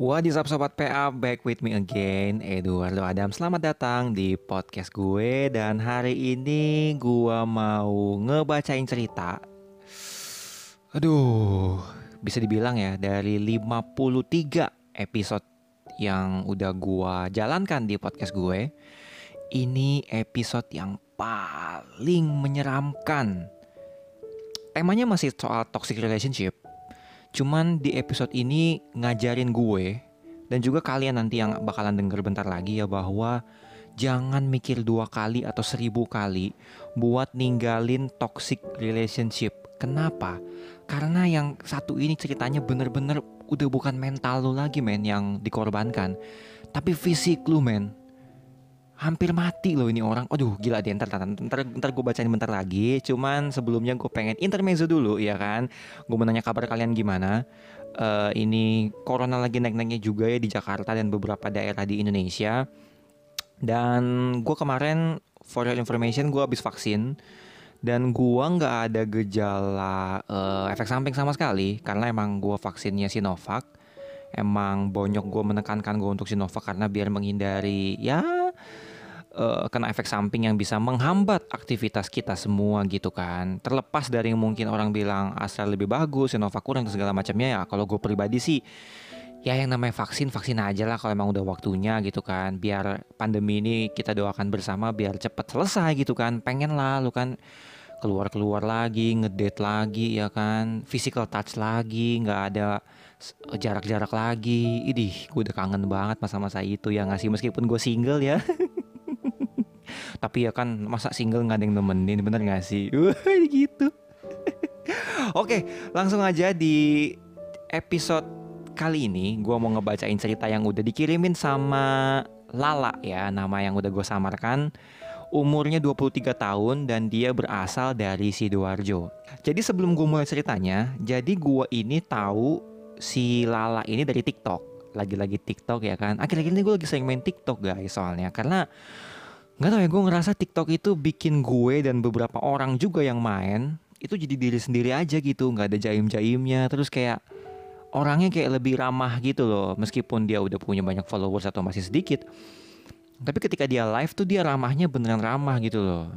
What is up Sobat PA, back with me again, Eduardo Adam Selamat datang di podcast gue. Dan hari ini gue mau ngebacain cerita. Aduh, bisa dibilang ya dari 53 episode yang udah gue jalankan di podcast gue Ini episode yang paling menyeramkan. Temanya masih soal toxic relationship Cuman di episode ini ngajarin gue dan juga kalian nanti yang bakalan denger bentar lagi ya bahwa jangan mikir dua kali atau seribu kali buat ninggalin toxic relationship. Kenapa? Karena yang satu ini ceritanya bener-bener udah bukan mental lu lagi men yang dikorbankan. Tapi fisik lu men hampir mati loh ini orang. Aduh gila deh ntar, ntar, ntar, ntar gue bacain bentar lagi. Cuman sebelumnya gue pengen intermezzo dulu ya kan. Gue mau nanya kabar kalian gimana. Uh, ini corona lagi naik-naiknya juga ya di Jakarta dan beberapa daerah di Indonesia. Dan gue kemarin for your information gue habis vaksin dan gue nggak ada gejala uh, efek samping sama sekali karena emang gue vaksinnya Sinovac. Emang bonyok gue menekankan gue untuk Sinovac karena biar menghindari ya uh, kena efek samping yang bisa menghambat aktivitas kita semua gitu kan. Terlepas dari mungkin orang bilang asal lebih bagus, Sinovac kurang dan segala macamnya ya. Kalau gue pribadi sih ya yang namanya vaksin vaksin aja lah kalau emang udah waktunya gitu kan. Biar pandemi ini kita doakan bersama biar cepet selesai gitu kan. Pengen lah lu kan keluar keluar lagi ngedate lagi ya kan. Physical touch lagi nggak ada jarak-jarak lagi. Idih gue udah kangen banget masa-masa itu ya ngasih meskipun gue single ya tapi ya kan masa single nggak ada yang nemenin bener gak sih? Gitu. Oke langsung aja di episode kali ini gue mau ngebacain cerita yang udah dikirimin sama Lala ya nama yang udah gue samarkan. Umurnya 23 tahun dan dia berasal dari Sidoarjo. Jadi sebelum gue mulai ceritanya Jadi gue ini tahu si Lala ini dari TikTok. Lagi-lagi TikTok ya kan. Akhir-akhir ini gue lagi sering main TikTok guys soalnya. Karena Gak tau ya gue ngerasa TikTok itu bikin gue dan beberapa orang juga yang main itu jadi diri sendiri aja gitu nggak ada jaim-jaimnya. Terus kayak orangnya kayak lebih ramah gitu loh meskipun dia udah punya banyak followers atau masih sedikit. Tapi ketika dia live tuh dia ramahnya beneran ramah gitu loh.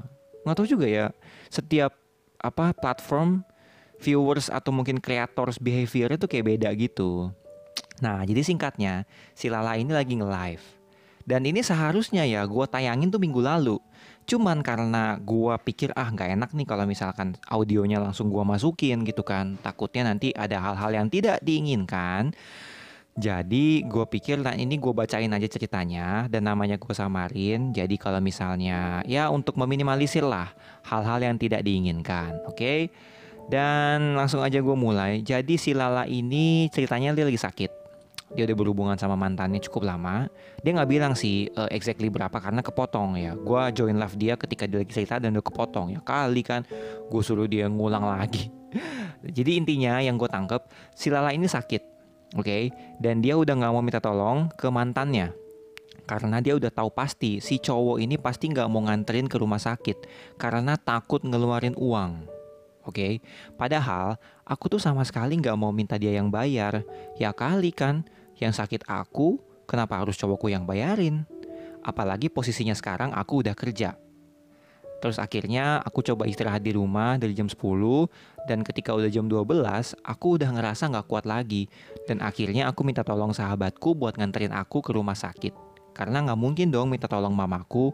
Nggak tahu juga ya setiap apa platform viewers atau mungkin creators behavior itu kayak beda gitu. Nah jadi singkatnya si Lala ini lagi nge-live dan ini seharusnya ya gue tayangin tuh minggu lalu. Cuman karena gue pikir ah nggak enak nih kalau misalkan audionya langsung gue masukin gitu kan. Takutnya nanti ada hal-hal yang tidak diinginkan. Jadi gue pikir nah ini gue bacain aja ceritanya dan namanya gue samarin. Jadi kalau misalnya ya untuk meminimalisir lah hal-hal yang tidak diinginkan. Oke. Okay? Dan langsung aja gue mulai. Jadi si Lala ini ceritanya dia lagi sakit dia udah berhubungan sama mantannya cukup lama dia nggak bilang sih uh, exactly berapa karena kepotong ya gue join live dia ketika dia lagi cerita dan udah kepotong ya kali kan gue suruh dia ngulang lagi jadi intinya yang gue tangkep si Lala ini sakit oke okay? dan dia udah nggak mau minta tolong ke mantannya karena dia udah tahu pasti si cowok ini pasti nggak mau nganterin ke rumah sakit karena takut ngeluarin uang Oke, okay? padahal aku tuh sama sekali nggak mau minta dia yang bayar. Ya kali kan, yang sakit aku, kenapa harus cowokku yang bayarin? Apalagi posisinya sekarang aku udah kerja. Terus akhirnya aku coba istirahat di rumah dari jam 10 dan ketika udah jam 12 aku udah ngerasa nggak kuat lagi dan akhirnya aku minta tolong sahabatku buat nganterin aku ke rumah sakit. Karena nggak mungkin dong minta tolong mamaku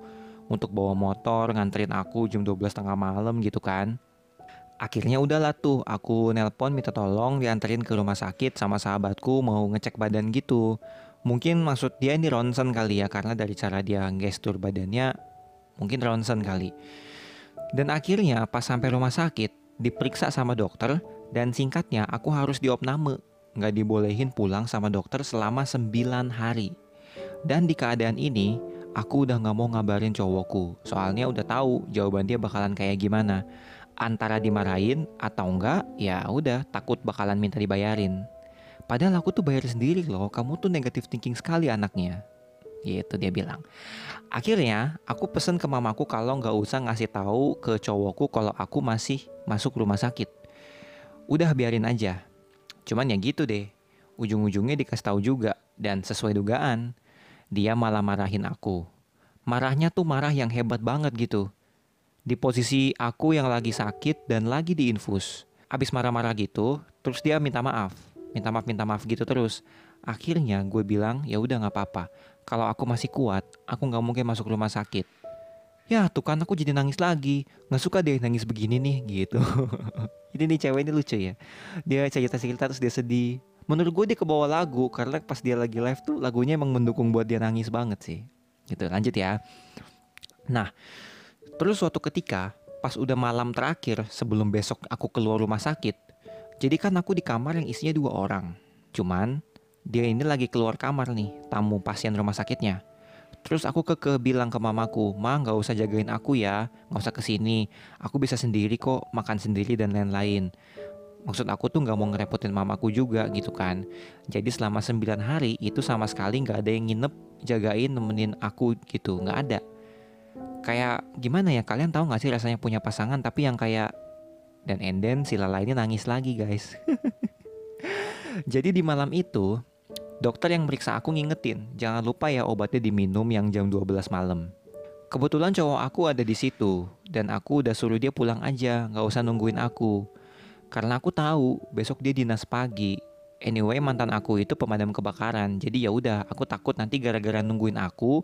untuk bawa motor nganterin aku jam 12 tengah malam gitu kan akhirnya udahlah tuh aku nelpon minta tolong dianterin ke rumah sakit sama sahabatku mau ngecek badan gitu. Mungkin maksud dia ini ronsen kali ya karena dari cara dia gestur badannya mungkin ronsen kali. Dan akhirnya pas sampai rumah sakit diperiksa sama dokter dan singkatnya aku harus diopname. Nggak dibolehin pulang sama dokter selama 9 hari. Dan di keadaan ini aku udah nggak mau ngabarin cowokku soalnya udah tahu jawaban dia bakalan kayak gimana antara dimarahin atau enggak ya udah takut bakalan minta dibayarin. Padahal aku tuh bayar sendiri loh kamu tuh negatif thinking sekali anaknya. Gitu dia bilang. Akhirnya aku pesen ke mamaku kalau nggak usah ngasih tahu ke cowokku kalau aku masih masuk rumah sakit. Udah biarin aja. Cuman ya gitu deh ujung-ujungnya dikasih tahu juga Dan sesuai dugaan, dia malah marahin aku. Marahnya tuh marah yang hebat banget gitu. Di posisi aku yang lagi sakit dan lagi diinfus. Abis marah-marah gitu, terus dia minta maaf. Minta maaf, minta maaf gitu terus. Akhirnya gue bilang, ya udah nggak apa-apa. Kalau aku masih kuat, aku nggak mungkin masuk rumah sakit. Ya tuh kan aku jadi nangis lagi. Nggak suka deh nangis begini nih gitu. ini nih cewek ini lucu ya. Dia cerita-cerita terus dia sedih. Menurut gue dia kebawa lagu karena pas dia lagi live tuh lagunya emang mendukung buat dia nangis banget sih. Gitu lanjut ya. Nah terus suatu ketika pas udah malam terakhir sebelum besok aku keluar rumah sakit. Jadi kan aku di kamar yang isinya dua orang. Cuman dia ini lagi keluar kamar nih, tamu pasien rumah sakitnya. Terus aku keke bilang ke mamaku, Ma nggak usah jagain aku ya, nggak usah ke sini. Aku bisa sendiri kok, makan sendiri dan lain-lain. Maksud aku tuh nggak mau ngerepotin mamaku juga gitu kan. Jadi selama 9 hari itu sama sekali nggak ada yang nginep, jagain, nemenin aku gitu, nggak ada. Kayak gimana ya, kalian tahu nggak sih rasanya punya pasangan tapi yang kayak dan Enden si Lala ini nangis lagi guys. Jadi di malam itu Dokter yang meriksa aku ngingetin, jangan lupa ya obatnya diminum yang jam 12 malam. Kebetulan cowok aku ada di situ, dan aku udah suruh dia pulang aja, nggak usah nungguin aku. Karena aku tahu besok dia dinas pagi. Anyway, mantan aku itu pemadam kebakaran, jadi ya udah, aku takut nanti gara-gara nungguin aku,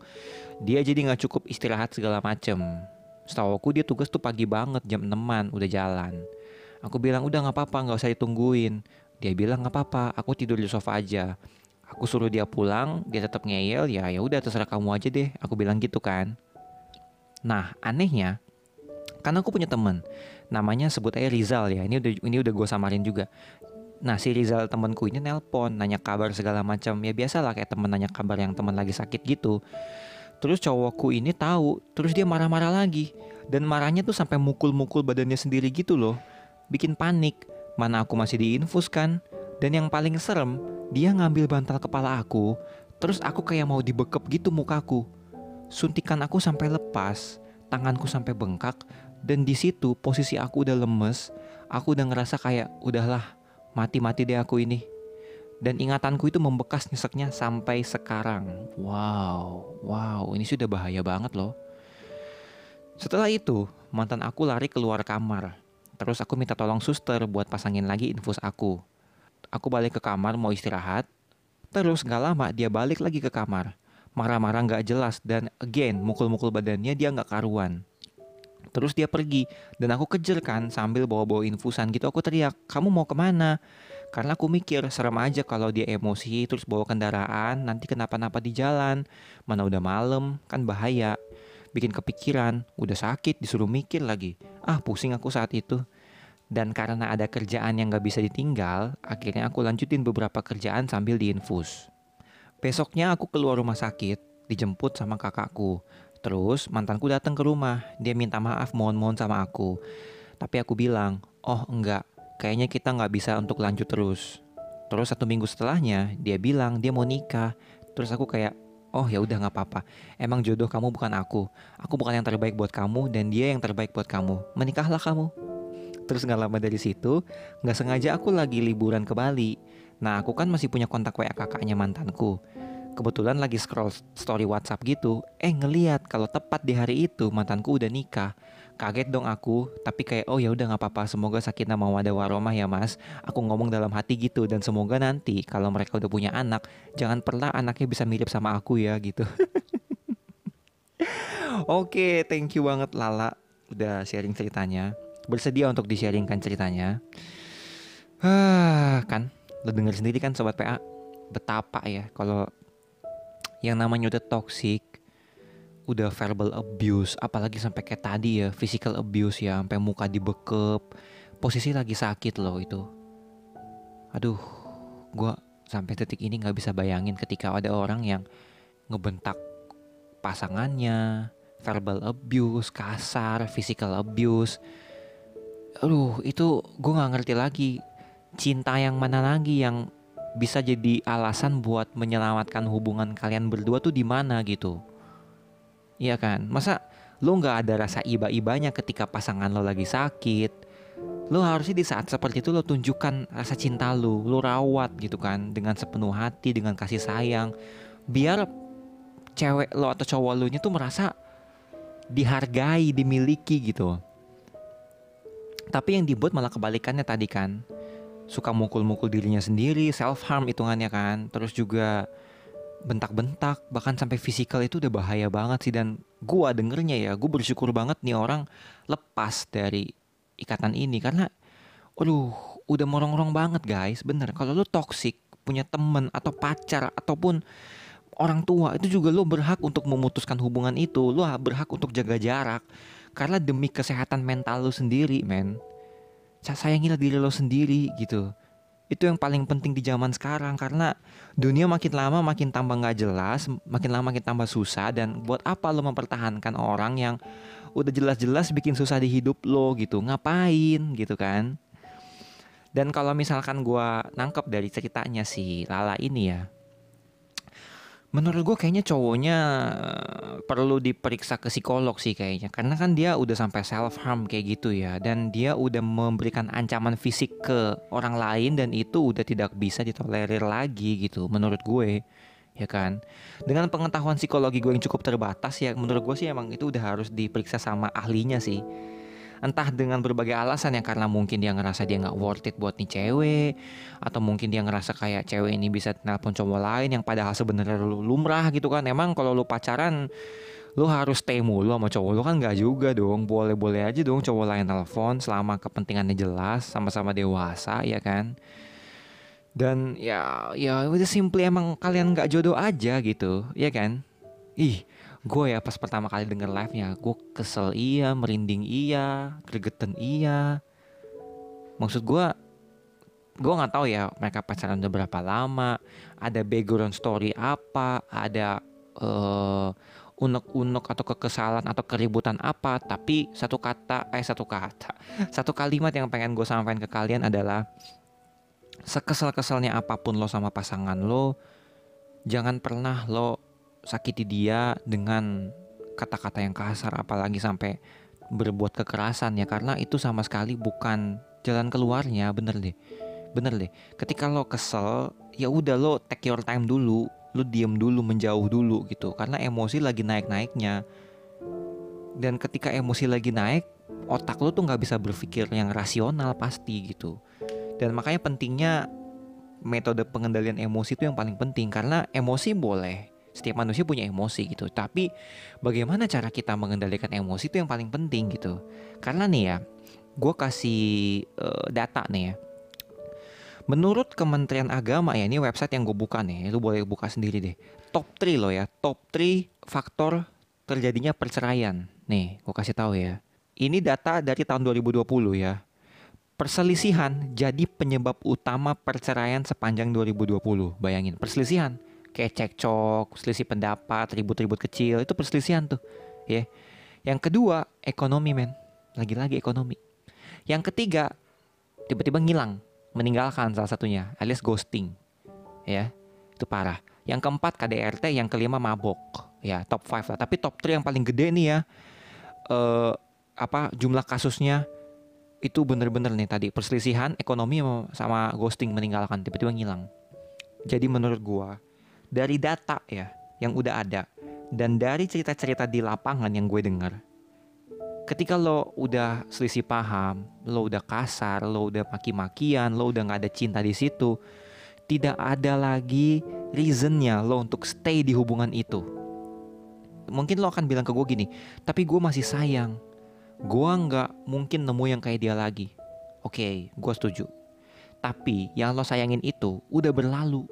dia jadi nggak cukup istirahat segala macem. Setahu aku dia tugas tuh pagi banget, jam 6 udah jalan. Aku bilang udah nggak apa-apa, nggak usah ditungguin. Dia bilang nggak apa-apa, aku tidur di sofa aja aku suruh dia pulang dia tetap ngeyel ya ya udah terserah kamu aja deh aku bilang gitu kan nah anehnya karena aku punya temen namanya sebut aja Rizal ya ini udah ini udah gue samarin juga nah si Rizal temenku ini nelpon nanya kabar segala macam. Ya biasa lah kayak temen nanya kabar yang temen lagi sakit gitu. Terus cowokku ini tahu terus dia marah-marah lagi. Dan marahnya tuh sampai mukul-mukul badannya sendiri gitu loh. Bikin panik. Mana aku masih diinfus kan? Dan yang paling serem dia ngambil bantal kepala aku, terus aku kayak mau dibekep gitu mukaku. Suntikan aku sampai lepas, tanganku sampai bengkak, dan di situ posisi aku udah lemes, aku udah ngerasa kayak udahlah mati-mati deh aku ini. Dan ingatanku itu membekas nyeseknya sampai sekarang. Wow, wow, ini sudah bahaya banget loh. Setelah itu, mantan aku lari keluar kamar. Terus aku minta tolong suster buat pasangin lagi infus aku. Aku balik ke kamar mau istirahat. Terus gak lama dia balik lagi ke kamar. Marah-marah gak jelas dan again mukul-mukul badannya dia gak karuan. Terus dia pergi dan aku kejar kan sambil bawa-bawa infusan gitu aku teriak, kamu mau ke mana? Karena aku mikir serem aja kalau dia emosi terus bawa kendaraan nanti kenapa-napa di jalan. Mana udah malam kan bahaya. Bikin kepikiran, udah sakit disuruh mikir lagi. Ah pusing aku saat itu. Dan karena ada kerjaan yang gak bisa ditinggal, akhirnya aku lanjutin beberapa kerjaan sambil diinfus. Besoknya aku keluar rumah sakit, dijemput sama kakakku. Terus mantanku datang ke rumah, dia minta maaf mohon-mohon sama aku. Tapi aku bilang, oh enggak, kayaknya kita nggak bisa untuk lanjut terus. Terus satu minggu setelahnya, dia bilang dia mau nikah. Terus aku kayak, oh ya udah nggak apa-apa. Emang jodoh kamu bukan aku. Aku bukan yang terbaik buat kamu dan dia yang terbaik buat kamu. Menikahlah kamu. Terus nggak lama dari situ, nggak sengaja aku lagi liburan ke Bali. Nah aku kan masih punya kontak WA kakaknya mantanku. Kebetulan lagi scroll story WhatsApp gitu, eh ngeliat kalau tepat di hari itu mantanku udah nikah. Kaget dong aku, tapi kayak oh ya udah nggak apa-apa, semoga sakinah ada waromah ya mas. Aku ngomong dalam hati gitu dan semoga nanti kalau mereka udah punya anak, jangan pernah anaknya bisa mirip sama aku ya gitu. Oke, okay, thank you banget Lala udah sharing ceritanya bersedia untuk di-sharingkan ceritanya. Kan, lo denger sendiri kan sobat PA, betapa ya kalau yang namanya udah toxic, udah verbal abuse, apalagi sampai kayak tadi ya, physical abuse ya, sampai muka dibekep, posisi lagi sakit loh itu. Aduh, gue sampai detik ini nggak bisa bayangin ketika ada orang yang ngebentak pasangannya, verbal abuse, kasar, physical abuse, aduh itu gue nggak ngerti lagi cinta yang mana lagi yang bisa jadi alasan buat menyelamatkan hubungan kalian berdua tuh di mana gitu. Iya kan? Masa lo nggak ada rasa iba-ibanya ketika pasangan lo lagi sakit? Lo harusnya di saat seperti itu lo tunjukkan rasa cinta lo lo rawat gitu kan dengan sepenuh hati dengan kasih sayang. Biar cewek lo atau cowok lo nya tuh merasa dihargai dimiliki gitu. Tapi yang dibuat malah kebalikannya tadi kan suka mukul-mukul dirinya sendiri self harm hitungannya kan. Terus juga bentak-bentak bahkan sampai fisikal itu udah bahaya banget sih. Dan gua dengernya ya gue bersyukur banget nih orang lepas dari ikatan ini. Karena aduh udah morong-morong banget guys. Bener kalau lu toxic punya temen atau pacar ataupun orang tua itu juga lo berhak untuk memutuskan hubungan itu. Lo berhak untuk jaga jarak. Karena demi kesehatan mental lo sendiri men sayangilah diri lo sendiri gitu. Itu yang paling penting di zaman sekarang karena dunia makin lama makin tambah nggak jelas makin lama makin tambah susah dan buat apa lo mempertahankan orang yang udah jelas-jelas bikin susah di hidup lo gitu? Ngapain gitu kan? Dan kalau misalkan gue nangkep dari ceritanya si Lala ini ya menurut gue kayaknya cowoknya eh, perlu diperiksa ke psikolog sih kayaknya. Karena kan dia udah sampai self harm kayak gitu ya. Dan dia udah memberikan ancaman fisik ke orang lain dan itu udah tidak bisa ditolerir lagi gitu menurut gue. Ya kan? Dengan pengetahuan psikologi gue yang cukup terbatas ya menurut gue sih emang itu udah harus diperiksa sama ahlinya sih entah dengan berbagai alasan ya karena mungkin dia ngerasa dia nggak worth it buat nih cewek atau mungkin dia ngerasa kayak cewek ini bisa telepon cowok lain yang padahal sebenarnya lumrah gitu kan. Emang kalau lu pacaran lu harus stay mulu sama cowok lu kan nggak juga dong. Boleh-boleh aja dong cowok lain telepon selama kepentingannya jelas sama-sama dewasa ya kan? Dan ya ya udah simply emang kalian nggak jodoh aja gitu ya kan? Ih gue ya pas pertama kali denger live nya gue kesel iya merinding iya gregetan iya. Maksud gue gue nggak tahu ya mereka pacaran udah berapa lama ada background story apa ada uh, unek-unek atau kekesalan atau keributan apa tapi satu kata eh satu kata satu kalimat yang pengen gue sampaikan ke kalian adalah sekesal-kesalnya apa pun lo sama pasangan lo, jangan pernah lo sakiti dia dengan kata-kata yang kasar apalagi sampai berbuat kekerasan ya. Karena itu sama sekali bukan jalan keluarnya bener deh. Bener deh. Ketika lo kesel ya udah lo take your time dulu lo diem dulu menjauh dulu gitu. Karena emosi lagi naik naiknya dan ketika emosi lagi naik otak lo tuh nggak bisa berpikir yang rasional pasti gitu. Dan makanya pentingnya metode pengendalian emosi itu yang paling penting. Karena emosi boleh setiap manusia punya emosi gitu. Tapi bagaimana cara kita mengendalikan emosi itu yang paling penting gitu. Karena nih ya gue kasih uh, data nih ya. Menurut Kementerian Agama ya ini website yang gue buka nih lu boleh buka sendiri deh. Top 3 loh ya top 3 faktor terjadinya perceraian. Nih gue kasih tahu ya. Ini data dari tahun 2020 ya. Perselisihan jadi penyebab utama perceraian sepanjang 2020. Bayangin, perselisihan kayak cekcok, selisih pendapat, ribut-ribut kecil, itu perselisihan tuh. Ya. Yang kedua, ekonomi, men. Lagi-lagi ekonomi. Yang ketiga, tiba-tiba ngilang, meninggalkan salah satunya, alias ghosting. Ya. Itu parah. Yang keempat KDRT, yang kelima mabok. Ya, top 5 lah. Tapi top 3 yang paling gede nih ya. Eh apa jumlah kasusnya itu bener-bener nih tadi perselisihan ekonomi sama ghosting meninggalkan tiba-tiba ngilang. Jadi menurut gua dari data ya yang udah ada dan dari cerita-cerita di lapangan yang gue denger ketika lo udah selisih paham, lo udah kasar, lo udah maki-makian, lo udah nggak ada cinta di situ, tidak ada lagi reasonnya lo untuk stay di hubungan itu. Mungkin lo akan bilang ke gue gini, tapi gue masih sayang, Gua nggak mungkin nemu yang kayak dia lagi. Oke, okay, gue setuju. Tapi yang lo sayangin itu udah berlalu.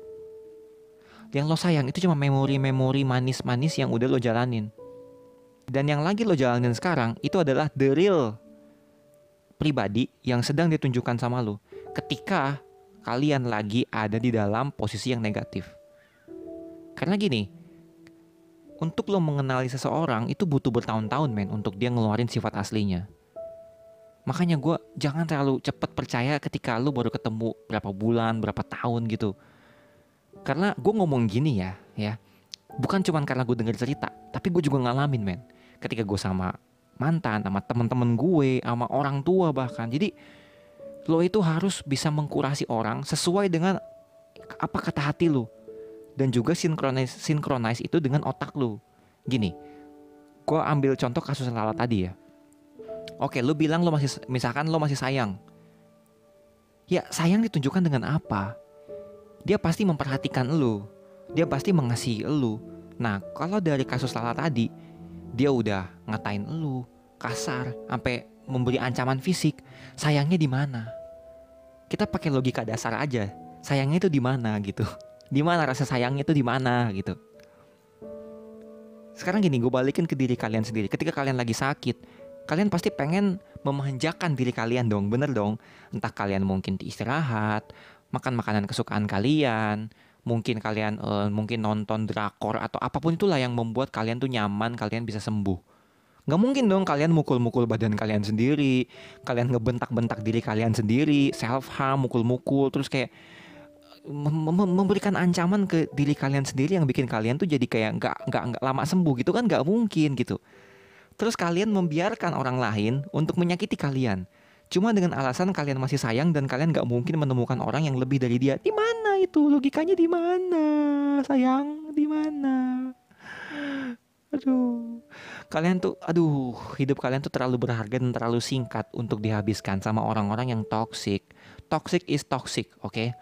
Yang lo sayang itu cuma memori-memori manis-manis yang udah lo jalanin. Dan yang lagi lo jalanin sekarang itu adalah the real pribadi yang sedang ditunjukkan sama lo. Ketika kalian lagi ada di dalam posisi yang negatif. Karena gini, untuk lo mengenali seseorang itu butuh bertahun-tahun men untuk dia ngeluarin sifat aslinya. Makanya gue jangan terlalu cepet percaya ketika lo baru ketemu berapa bulan, berapa tahun gitu. Karena gue ngomong gini ya, ya. Bukan cuma karena gue denger cerita, tapi gue juga ngalamin men. Ketika gue sama mantan, sama temen-temen gue, sama orang tua bahkan. Jadi lo itu harus bisa mengkurasi orang sesuai dengan apa kata hati lo dan juga sinkronis sinkronis itu dengan otak lo gini gue ambil contoh kasus Lala tadi ya oke lo bilang lo masih misalkan lo masih sayang ya sayang ditunjukkan dengan apa dia pasti memperhatikan lo dia pasti mengasihi lo nah kalau dari kasus Lala tadi dia udah ngatain lo kasar sampai memberi ancaman fisik, sayangnya di mana? Kita pakai logika dasar aja. Sayangnya itu di mana gitu? Di mana rasa sayangnya itu di mana gitu? Sekarang gini, gue balikin ke diri kalian sendiri. Ketika kalian lagi sakit, kalian pasti pengen memanjakan diri kalian dong, bener dong. Entah kalian mungkin istirahat, makan makanan kesukaan kalian, mungkin kalian uh, mungkin nonton drakor atau apa pun itulah yang membuat kalian tuh nyaman, kalian bisa sembuh. Nggak mungkin dong kalian mukul-mukul badan kalian sendiri, kalian ngebentak-bentak diri kalian sendiri, self harm, mukul-mukul, terus kayak memberikan ancaman ke diri kalian sendiri yang bikin kalian tuh jadi kayak nggak nggak nggak lama sembuh gitu kan nggak mungkin gitu. Terus kalian membiarkan orang lain untuk menyakiti kalian. Cuma dengan alasan kalian masih sayang dan kalian nggak mungkin menemukan orang yang lebih dari dia. Di mana itu logikanya di mana? Sayang, di mana? Aduh. Kalian tuh aduh, hidup kalian tuh terlalu berharga dan terlalu singkat untuk dihabiskan sama orang-orang yang toxic. Toxic is toxic, oke? Okay?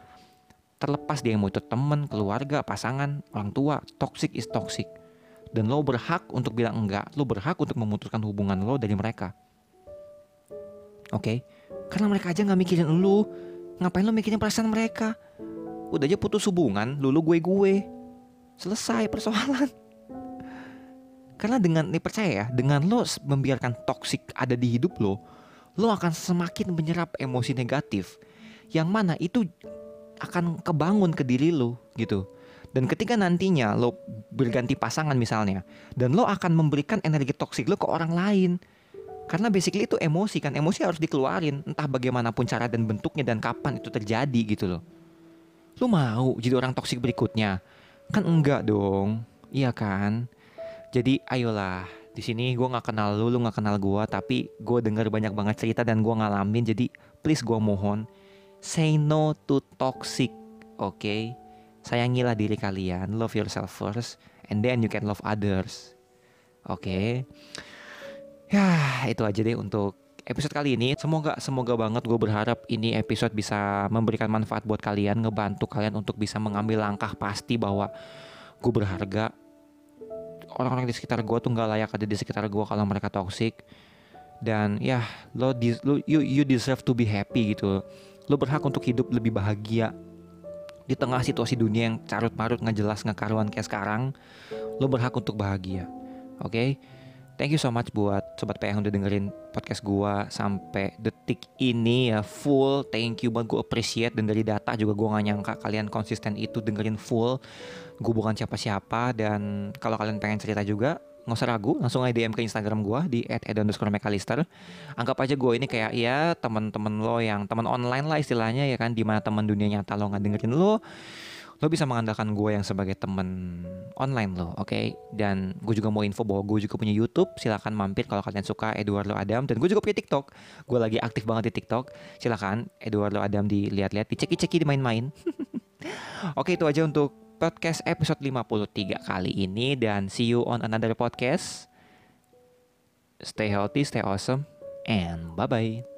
Terlepas dia mau itu temen, keluarga, pasangan, orang tua, toxic is toxic. Dan lo berhak untuk bilang enggak, lo berhak untuk memutuskan hubungan lo dari mereka. Oke? Okay? Karena mereka aja nggak mikirin lo, ngapain lo mikirin perasaan mereka? Udah aja putus hubungan, lu lu gue gue. Selesai persoalan. Karena dengan nih percaya ya, dengan lo membiarkan toksik ada di hidup lo, lo akan semakin menyerap emosi negatif yang mana itu akan kebangun ke diri lo gitu. Dan ketika nantinya lo berganti pasangan misalnya, dan lo akan memberikan energi toksik lo ke orang lain. Karena basically itu emosi kan, emosi harus dikeluarin entah bagaimanapun cara dan bentuknya dan kapan itu terjadi gitu loh. Lo mau jadi orang toksik berikutnya? Kan enggak dong, iya kan? Jadi ayolah di sini gue nggak kenal lu, lu nggak kenal gue, tapi gue denger banyak banget cerita dan gue ngalamin. Jadi please gue mohon say no to toxic, oke? Okay? Sayangilah diri kalian, love yourself first, and then you can love others, oke? Okay? Ya itu aja deh untuk episode kali ini. Semoga semoga banget gue berharap ini episode bisa memberikan manfaat buat kalian, ngebantu kalian untuk bisa mengambil langkah pasti bahwa gue berharga. Orang-orang di sekitar gue tuh nggak layak ada di sekitar gue kalau mereka toxic. Dan ya lo, di, lo you, you deserve to be happy gitu. Lo berhak untuk hidup lebih bahagia. Di tengah situasi dunia yang carut marut nggak jelas nggak karuan kayak sekarang lo berhak untuk bahagia. Oke? okay? Thank you so much buat sobat PH yang udah dengerin podcast gua sampai detik ini ya full. Thank you banget gue appreciate. Dan dari data juga gue nggak nyangka kalian konsisten itu dengerin full. Gue bukan siapa-siapa. Dan kalau kalian pengen cerita juga nggak usah ragu. Langsung aja DM ke Instagram gue di @edonderscore_mcallister anggap aja gue ini kayak ya teman-teman lo yang teman online lah istilahnya ya kan? Di mana teman dunia nyata lo nggak dengerin lo lo bisa mengandalkan gue yang sebagai temen online lo, oke? Okay? Dan gue juga mau info bahwa gue juga punya YouTube, silahkan mampir kalau kalian suka Eduardo Adam. Dan gue juga punya TikTok, gue lagi aktif banget di TikTok, silahkan Eduardo Adam dilihat-lihat, diceki-ceki, dimain-main. oke okay, itu aja untuk podcast episode 53 kali ini dan see you on another podcast. Stay healthy, stay awesome, and bye-bye.